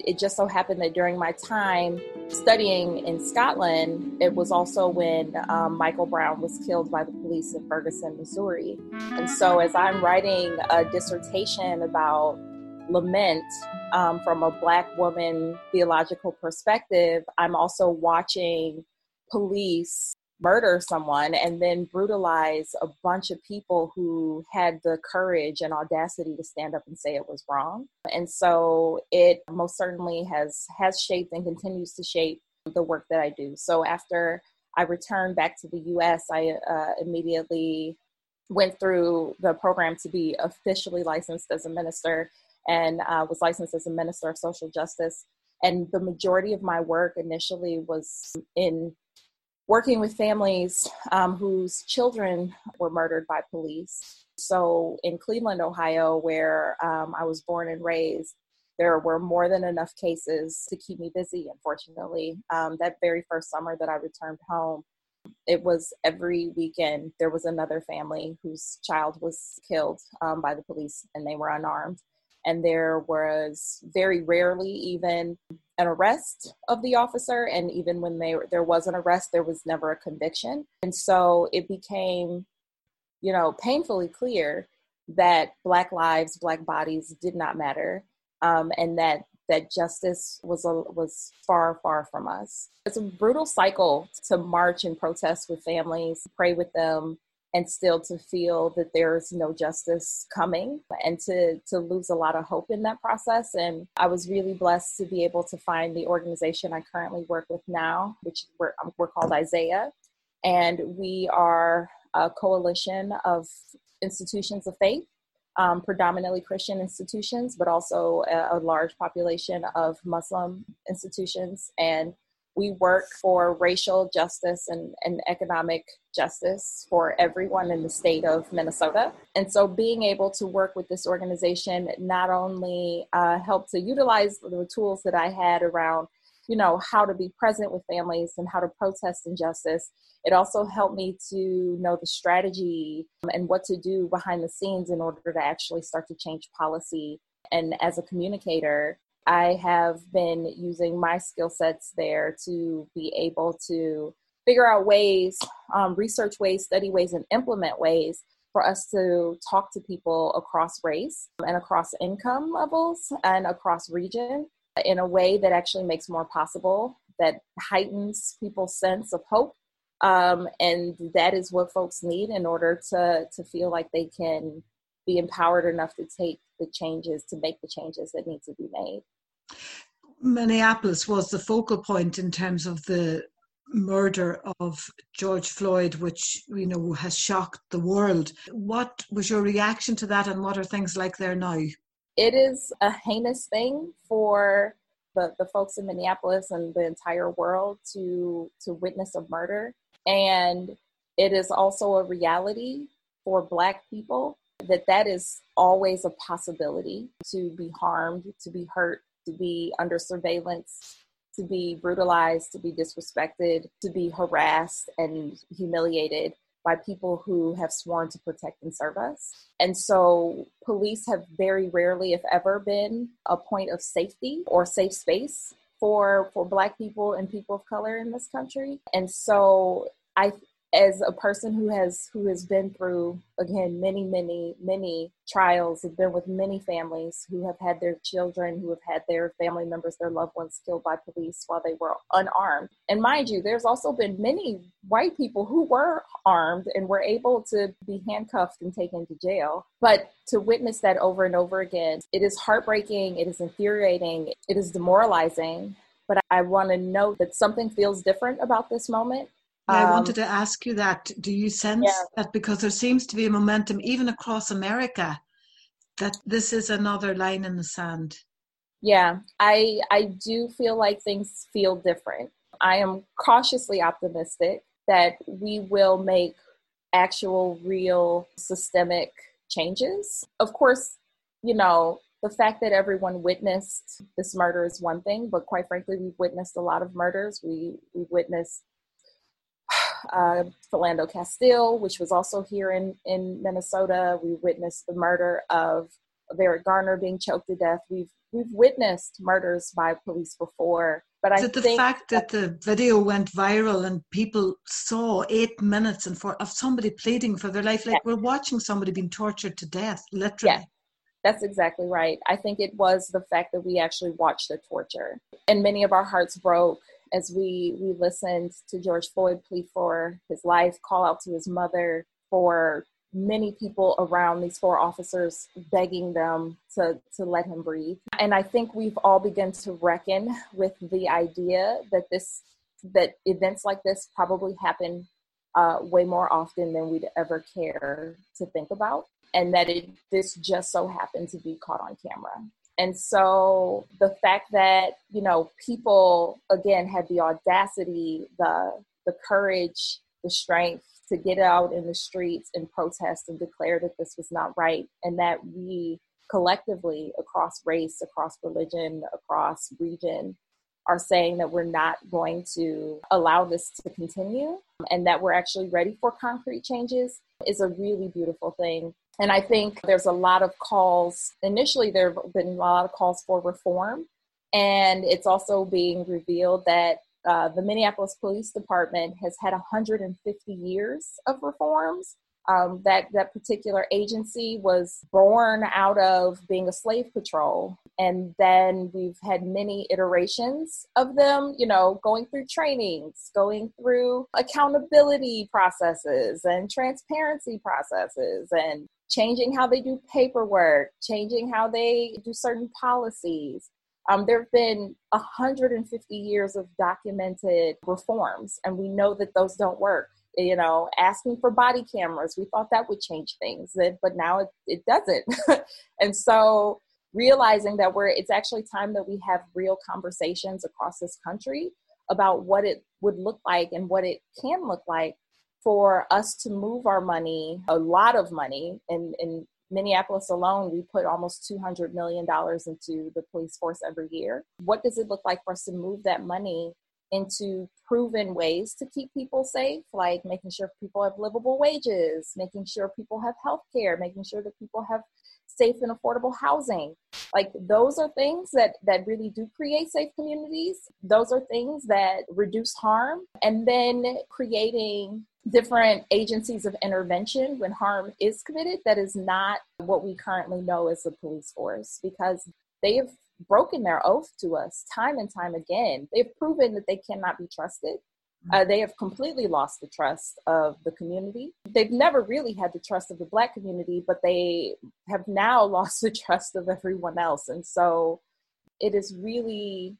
It just so happened that during my time studying in Scotland, it was also when um, Michael Brown was killed by the police in Ferguson, Missouri. And so, as I'm writing a dissertation about lament um, from a Black woman theological perspective, I'm also watching police murder someone and then brutalize a bunch of people who had the courage and audacity to stand up and say it was wrong. And so it most certainly has has shaped and continues to shape the work that I do. So after I returned back to the US, I uh, immediately went through the program to be officially licensed as a minister and uh, was licensed as a minister of social justice. And the majority of my work initially was in working with families um, whose children were murdered by police. So in Cleveland, Ohio, where um, I was born and raised, there were more than enough cases to keep me busy, unfortunately. Um, that very first summer that I returned home, it was every weekend there was another family whose child was killed um, by the police and they were unarmed and there was very rarely even an arrest of the officer. And even when they, there was an arrest there was never a conviction. And so it became you know painfully clear that black lives black bodies did not matter um, and that that justice was a, was far far from us. It's a brutal cycle to march and protest with families pray with them and still to feel that there's no justice coming and to to lose a lot of hope in that process. And i was really blessed to be able to find the organization i currently work with now which we're, um, we're called isaiah. And we are a coalition of institutions of faith um, predominantly christian institutions but also a, a large population of muslim institutions. And we work for racial justice and, and economic justice for everyone in the state of Minnesota. And so being able to work with this organization not only uh, helped to utilize the tools that I had around, you know, how to be present with families and how to protest injustice, it also helped me to know the strategy and what to do behind the scenes in order to actually start to change policy. And as a communicator, I have been using my skill sets there to be able to figure out ways, um, research ways, study ways, and implement ways for us to talk to people across race and across income levels and across region in a way that actually makes more possible, that heightens people's sense of hope. Um, and that is what folks need in order to, to feel like they can be empowered enough to take the changes, to make the changes that need to be made. Minneapolis was the focal point in terms of the murder of George Floyd, which you know has shocked the world. What was your reaction to that, and what are things like there now? It is a heinous thing for the, the folks in Minneapolis and the entire world to to witness a murder, and it is also a reality for Black people that that is always a possibility to be harmed, to be hurt, to be under surveillance to be brutalized, to be disrespected, to be harassed and humiliated by people who have sworn to protect and serve us. And so police have very rarely, if ever, been a point of safety or safe space for for black people and people of color in this country. And so I as a person who has who has been through again many many many trials have been with many families who have had their children who have had their family members their loved ones killed by police while they were unarmed. And mind you there's also been many white people who were armed and were able to be handcuffed and taken to jail. But to witness that over and over again it is heartbreaking it is infuriating it is demoralizing. But I want to note that something feels different about this moment I um, wanted to ask you that. Do you sense yeah. that because there seems to be a momentum even across America that this is another line in the sand? Yeah, I I do feel like things feel different. I am cautiously optimistic that we will make actual real systemic changes. Of course, you know, the fact that everyone witnessed this murder is one thing, but quite frankly, we've witnessed a lot of murders. We we've witnessed uh, Philando Castile, which was also here in, in Minnesota. We witnessed the murder of Eric Garner being choked to death. We've we've witnessed murders by police before. But Is I the fact that the video went viral and people saw eight minutes and for of somebody pleading for their life, like Yeah. we're watching somebody being tortured to death, literally. Yeah. That's exactly right. I think it was the fact that we actually watched the torture, and many of our hearts broke as we we listened to George Floyd plead for his life, call out to his mother, for many people around these four officers begging them to to let him breathe. And I think we've all begun to reckon with the idea that this that events like this probably happen uh, way more often than we'd ever care to think about and that it this just so happened to be caught on camera. And so the fact that, you know, people again had the audacity, the the courage, the strength to get out in the streets and protest and declare that this was not right and that we collectively across race, across religion, across region are saying that we're not going to allow this to continue and that we're actually ready for concrete changes is a really beautiful thing. And I think there's a lot of calls. Initially, there have been a lot of calls for reform. And it's also being revealed that uh, the Minneapolis Police Department has had 150 years of reforms. Um, that that particular agency was born out of being a slave patrol, and then we've had many iterations of them. You know, going through trainings, going through accountability processes and transparency processes, and changing how they do paperwork, changing how they do certain policies. Um, there have been 150 years of documented reforms, and we know that those don't work. You know, asking for body cameras, we thought that would change things, but now it, it doesn't. and so, realizing that we're, it's actually time that we have real conversations across this country about what it would look like and what it can look like for us to move our money, a lot of money, in, in Minneapolis alone, we put almost $200 million into the police force every year. What does it look like for us to move that money into proven ways to keep people safe, like making sure people have livable wages, making sure people have health care, making sure that people have safe and affordable housing. Like those are things that that really do create safe communities. Those are things that reduce harm. And then creating different agencies of intervention when harm is committed that is not what we currently know as the police force because they have broken their oath to us time and time again they've proven that they cannot be trusted uh, they have completely lost the trust of the community. They've never really had the trust of the Black community, but they have now lost the trust of everyone else. And so it is really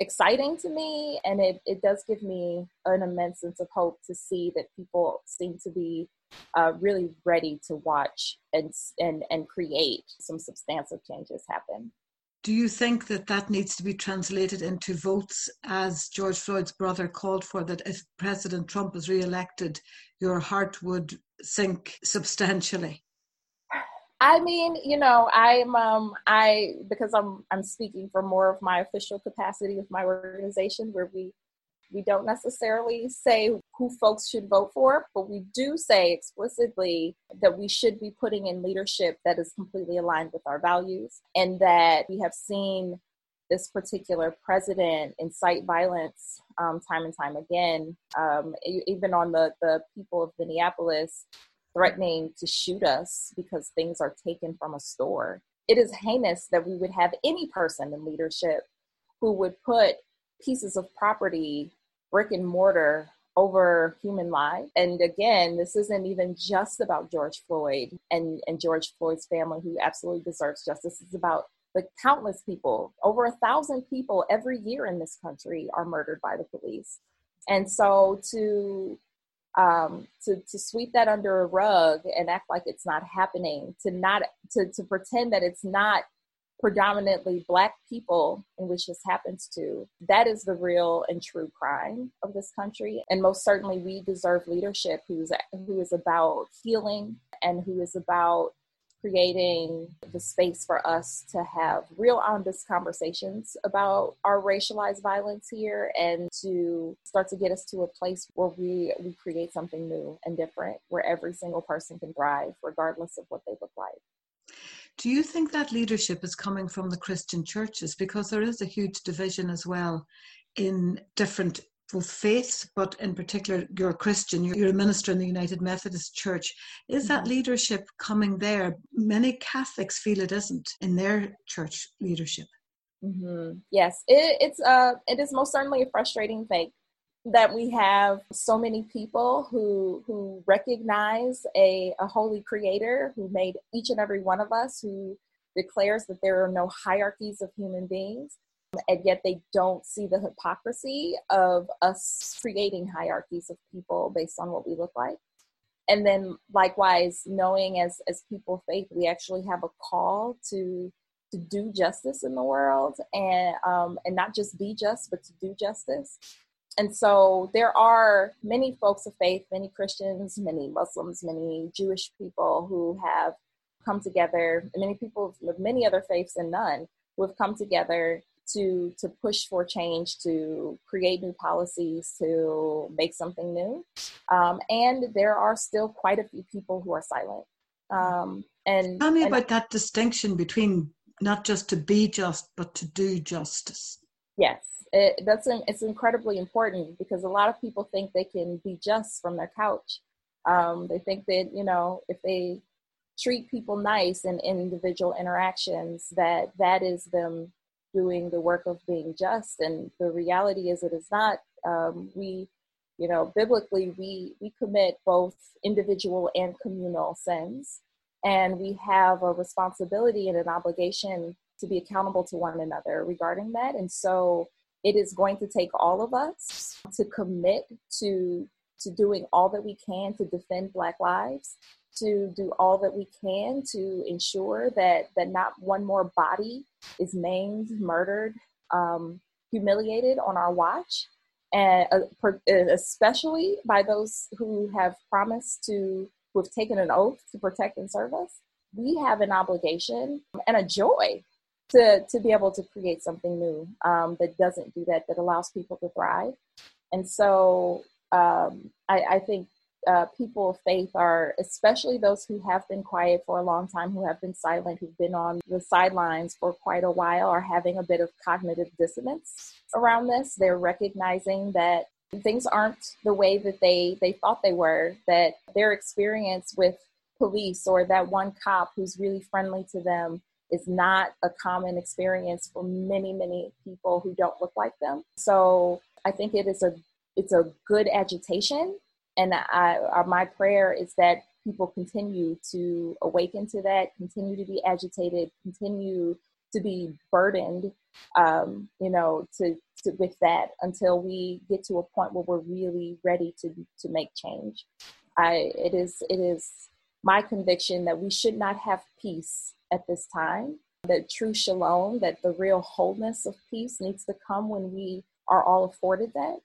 exciting to me, and it, it does give me an immense sense of hope to see that people seem to be uh, really ready to watch and, and, and create some substantive changes happen. Do you think that that needs to be translated into votes as George Floyd's brother called for that if President Trump is re-elected, your heart would sink substantially? I mean, you know, I'm um I because I'm I'm speaking for more of my official capacity of my organization where we we don't necessarily say who folks should vote for, but we do say explicitly that we should be putting in leadership that is completely aligned with our values and that we have seen this particular president incite violence um, time and time again, um, even on the, the people of Minneapolis threatening to shoot us because things are taken from a store. It is heinous that we would have any person in leadership who would put pieces of property, brick and mortar, over human life. And again, this isn't even just about George Floyd and, and George Floyd's family, who absolutely deserves justice. It's about the countless people, over a thousand people every year in this country are murdered by the police. And so to um, to, to sweep that under a rug and act like it's not happening, to not to, to pretend that it's not predominantly black people in which this happens to that is the real and true crime of this country. And most certainly we deserve leadership who's who is about healing and who is about creating the space for us to have real honest conversations about our racialized violence here and to start to get us to a place where we we create something new and different where every single person can thrive regardless of what they look like Do you think that leadership is coming from the Christian churches? Because there is a huge division as well in different both faith, but in particular, you're a Christian, you're a minister in the United Methodist Church. Is that mm-hmm. leadership coming there? Many Catholics feel it isn't in their church leadership. Mm-hmm. Yes, it, it's uh, it is most certainly a frustrating thing that we have so many people who who recognize a, a holy creator who made each and every one of us who declares that there are no hierarchies of human beings and yet they don't see the hypocrisy of us creating hierarchies of people based on what we look like. And then likewise knowing as as people of faith we actually have a call to to do justice in the world and um, and not just be just but to do justice. And so there are many folks of faith many christians many muslims many jewish people who have come together. Many people of many other faiths and none who have come together to to push for change, to create new policies, to make something new. Um, and there are still quite a few people who are silent. Um, and tell me and, about that distinction between not just to be just, but to do justice. Yes, it, that's an, it's incredibly important because a lot of people think they can be just from their couch. Um, they think that you know if they treat people nice in, in individual interactions, that that is them doing the work of being just. And the reality is, it is not. Um, we, you know, biblically, we we commit both individual and communal sins, and we have a responsibility and an obligation to be accountable to one another regarding that. And so, it is going to take all of us to commit to to doing all that we can to defend Black lives to do all that we can to ensure that that not one more body is maimed, murdered, um, humiliated on our watch, and uh, especially by those who have promised to, who have taken an oath to protect and serve us. We have an obligation and a joy to to be able to create something new um, that doesn't do that, that allows people to thrive. And so um, I, I think uh, people of faith are, especially those who have been quiet for a long time, who have been silent, who've been on the sidelines for quite a while, are having a bit of cognitive dissonance around this. They're recognizing that things aren't the way that they, they thought they were, that their experience with police or that one cop who's really friendly to them is not a common experience for many, many people who don't look like them. So I think it is a it's a good agitation and I, I, my prayer is that people continue to awaken to that, continue to be agitated, continue to be burdened, um, you know, to, to, with that until we get to a point where we're really ready to to make change. I it is it is my conviction that we should not have peace at this time. That true shalom, that the real wholeness of peace needs to come when we are all afforded that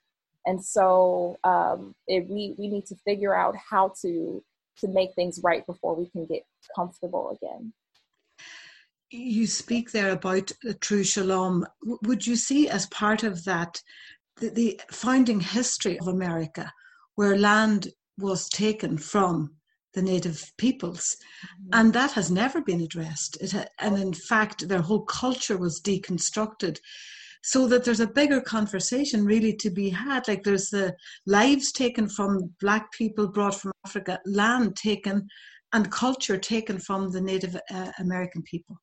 and so um, it, we we need to figure out how to to make things right before we can get comfortable again. You speak there about the true shalom. Would you see as part of that the, the founding history of America, where land was taken from the native peoples, mm-hmm. and that has never been addressed. It ha- and in fact, their whole culture was deconstructed so that there's a bigger conversation really to be had. Like there's the lives taken from black people brought from Africa, land taken, and culture taken from the Native uh, American people.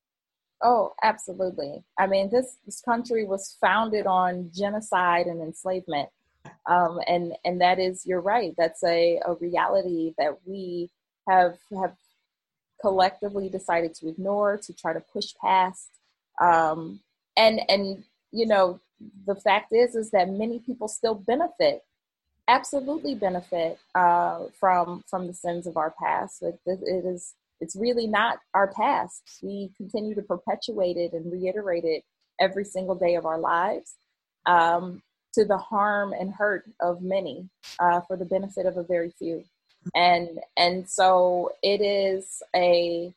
Oh, absolutely. I mean, this this country was founded on genocide and enslavement, um, and and that is you're right. That's a, a reality that we have have collectively decided to ignore, to try to push past, um, and and you know, the fact is is that many people still benefit, absolutely benefit uh, from from the sins of our past. It, it is it's really not our past. We continue to perpetuate it and reiterate it every single day of our lives. Um, to the harm and hurt of many uh, for the benefit of a very few and and so it is a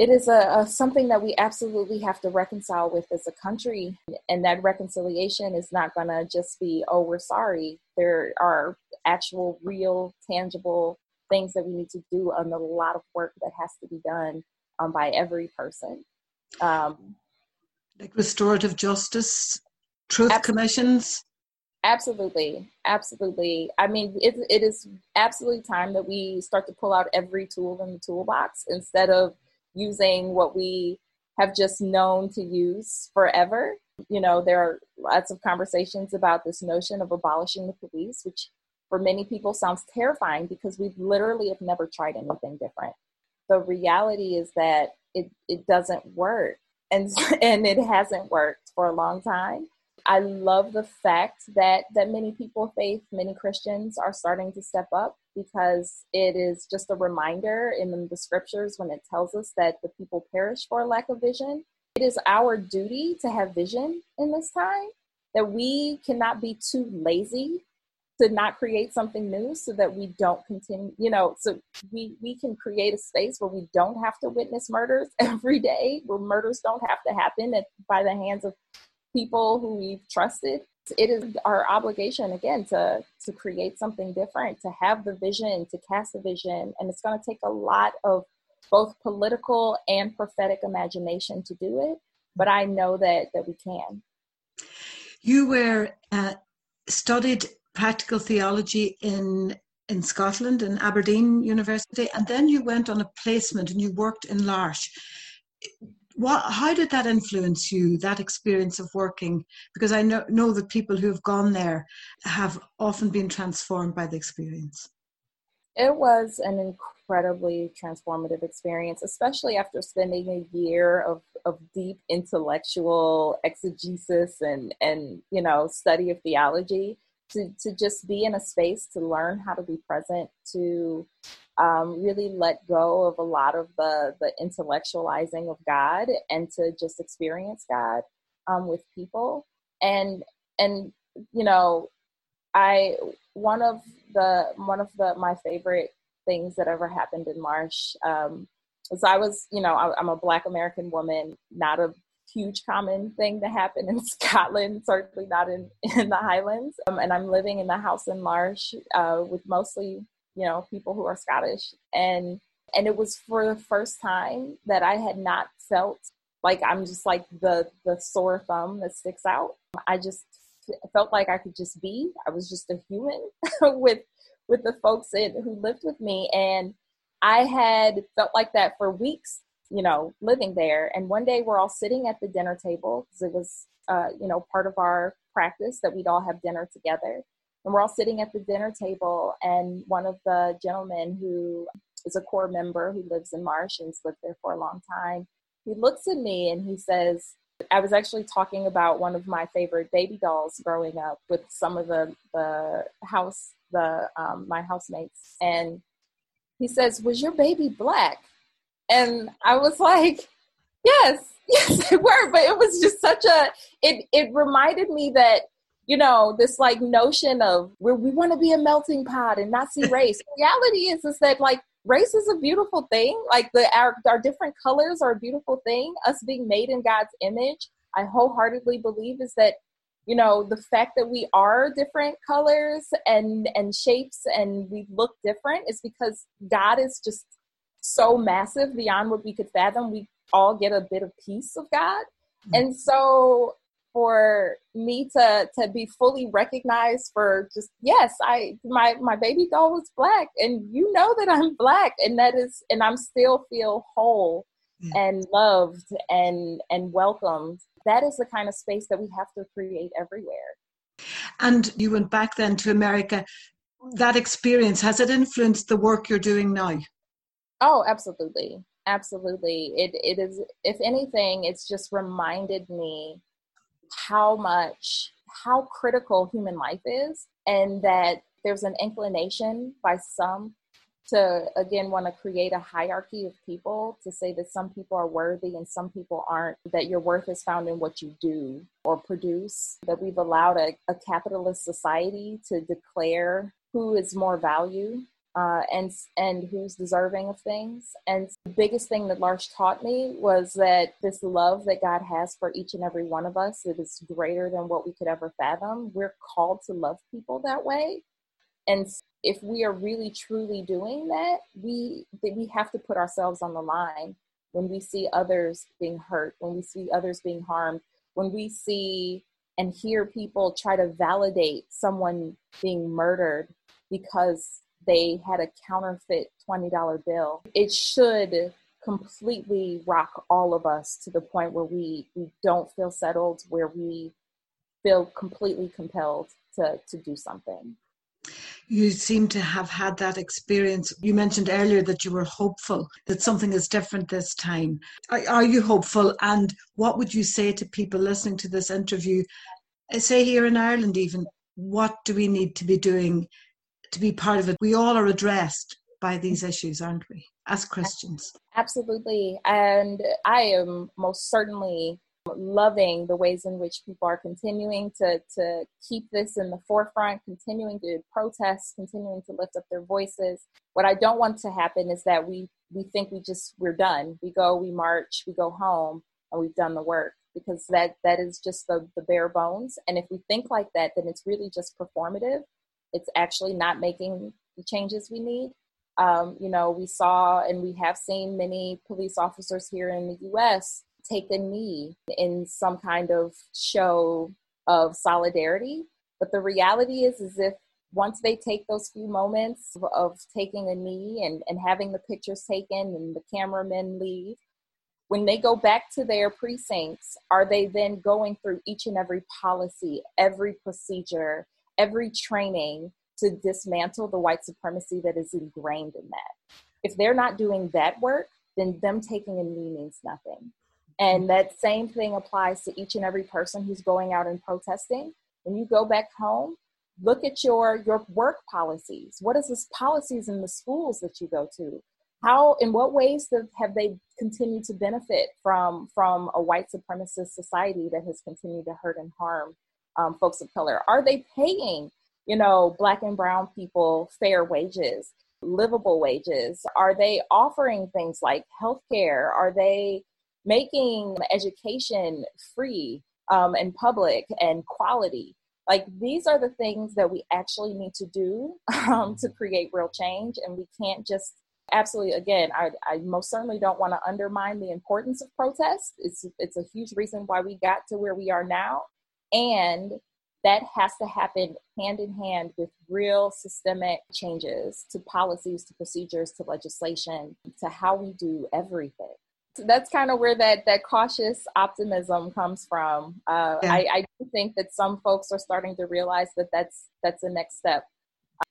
it is a, a, something that we absolutely have to reconcile with as a country and that reconciliation is not going to just be oh we're sorry there are actual real tangible things that we need to do and a lot of work that has to be done um, by every person. Um, like restorative justice, truth absolutely. commissions. Absolutely, absolutely. I mean, it, it is absolutely time that we start to pull out every tool in the toolbox instead of using what we have just known to use forever. You know, there are lots of conversations about this notion of abolishing the police, which for many people sounds terrifying because we literally have never tried anything different. The reality is that it, it doesn't work and and it hasn't worked for a long time. I love the fact that that many people of faith, many Christians are starting to step up because it is just a reminder in the scriptures when it tells us that the people perish for lack of vision. It is our duty to have vision in this time, that we cannot be too lazy to not create something new so that we don't continue you know so we we can create a space where we don't have to witness murders every day where murders don't have to happen at, by the hands of people who we've trusted it is our obligation again to to create something different to have the vision to cast a vision and it's going to take a lot of both political and prophetic imagination to do it but i know that that we can you were uh, studied practical theology in in Scotland in Aberdeen University, and then you went on a placement and you worked in L'Arche. What, how did that influence you? That experience of working, because I know know that people who have gone there have often been transformed by the experience. It was an incredibly transformative experience, especially after spending a year of, of deep intellectual exegesis and and you know study of theology to, to just be in a space to learn how to be present, to um, really let go of a lot of the, the intellectualizing of God and to just experience God um, with people. And, and, you know, I, one of the, one of the, my favorite things that ever happened in L'Arche um, was I was, you know, I, I'm a black American woman, not a huge common thing to happen in Scotland, certainly not in, in the Highlands. Um, and I'm living in the house in L'Arche uh, with mostly, you know, people who are Scottish. And and it was for the first time that I had not felt like I'm just like the the sore thumb that sticks out. I just felt like I could just be. I was just a human with with the folks in, who lived with me, and I had felt like that for weeks you know, living there. And one day we're all sitting at the dinner table because it was, uh, you know, part of our practice that we'd all have dinner together. And we're all sitting at the dinner table, and one of the gentlemen who is a core member who lives in L'Arche and has lived there for a long time, he looks at me and he says, I was actually talking about one of my favorite baby dolls growing up with some of the the house the um, my housemates, and he says, "Was your baby black?" And I was like, yes, yes, they were. But it was just such a it it reminded me that you know this like notion of where we want to be a melting pot and not see race. the reality is is that like race is a beautiful thing. Like the our our different colors are a beautiful thing. Us being made in God's image, I wholeheartedly believe is that you know the fact that we are different colors and and shapes and we look different is because God is just so massive beyond what we could fathom, we all get a bit of piece of God. Mm-hmm. And so for me to to be fully recognized for just yes i my my baby doll was black and you know that i'm black and that is and i'm still feel whole mm-hmm. and loved and and welcomed that is the kind of space that we have to create everywhere and you went back then to america that experience has it influenced the work you're doing now Oh, absolutely. Absolutely. It it is if anything, it's just reminded me how much how critical human life is and that there's an inclination by some to again want to create a hierarchy of people to say that some people are worthy and some people aren't that your worth is found in what you do or produce that we've allowed a, a capitalist society to declare who is more value uh, and and who's deserving of things. And the biggest thing that L'Arche taught me was that this love that God has for each and every one of us it is greater than what we could ever fathom. We're called to love people that way, and if we are really truly doing that, we that we have to put ourselves on the line. when we see others being hurt, when we see others being harmed, when we see and hear people try to validate someone being murdered because they had a counterfeit $20 bill, it should completely rock all of us to the point where we, we don't feel settled, where we feel completely compelled to, to do something. You seem to have had that experience. You mentioned earlier that you were hopeful that something is different this time. Are, are you hopeful? And what would you say to people listening to this interview? Say here in Ireland, even, what do we need to be doing to be part of it? We all are addressed by these issues, aren't we, as Christians? Absolutely. And I am most certainly loving the ways in which people are continuing to, to keep this in the forefront, continuing to protest, continuing to lift up their voices. What I don't want to happen is that we, we think we just, we're done. We go, we march, we go home, and we've done the work because that, that is just the, the bare bones. And if we think like that, then it's really just performative. It's actually not making the changes we need. Um, you know, we saw and we have seen many police officers here in the US take a knee in some kind of show of solidarity. But the reality is, is if once they take those few moments of, of taking a knee and, and having the pictures taken and the cameramen leave, when they go back to their precincts, are they then going through each and every policy, every procedure, every training to dismantle the white supremacy that is ingrained in that? If they're not doing that work, then them taking a knee means nothing. And that same thing applies to each and every person who's going out and protesting. When you go back home, look at your your work policies. What is this policies in the schools that you go to? How in what ways have they continued to benefit from from a white supremacist society that has continued to hurt and harm um, folks of color? Are they paying you know black and brown people fair wages? livable wages? Are they offering things like health care? Are they making education free um, and public and quality. Like these are the things that we actually need to do um, to create real change, and we can't just absolutely again I, I most certainly don't want to undermine the importance of protest it's it's a huge reason why we got to where we are now and that has to happen hand in hand with real systemic changes to policies to procedures to legislation to how we do everything that's kind of where that that cautious optimism comes from. Uh, yeah. I, I do think that some folks are starting to realize that that's that's the next step,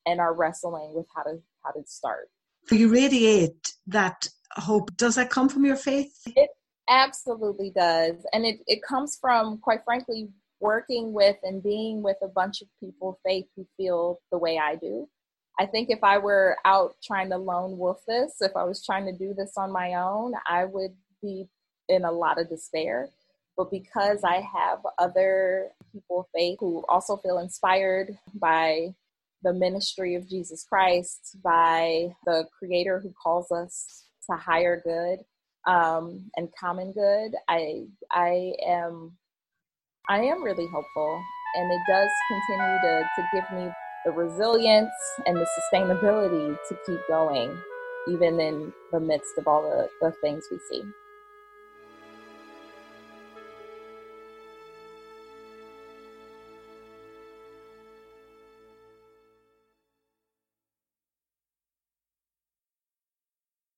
and are wrestling with how to how to start. You radiate that hope. Does that come from your faith? It absolutely does, and it it comes from, quite frankly, working with and being with a bunch of people faith who feel the way I do. I think if I were out trying to lone wolf this, if I was trying to do this on my own, I would be in a lot of despair. But because I have other people of faith who also feel inspired by the ministry of Jesus Christ, by the creator who calls us to higher good um, and common good, I I am I am really hopeful and it does continue to, to give me the resilience and the sustainability to keep going, even in the midst of all the, the things we see.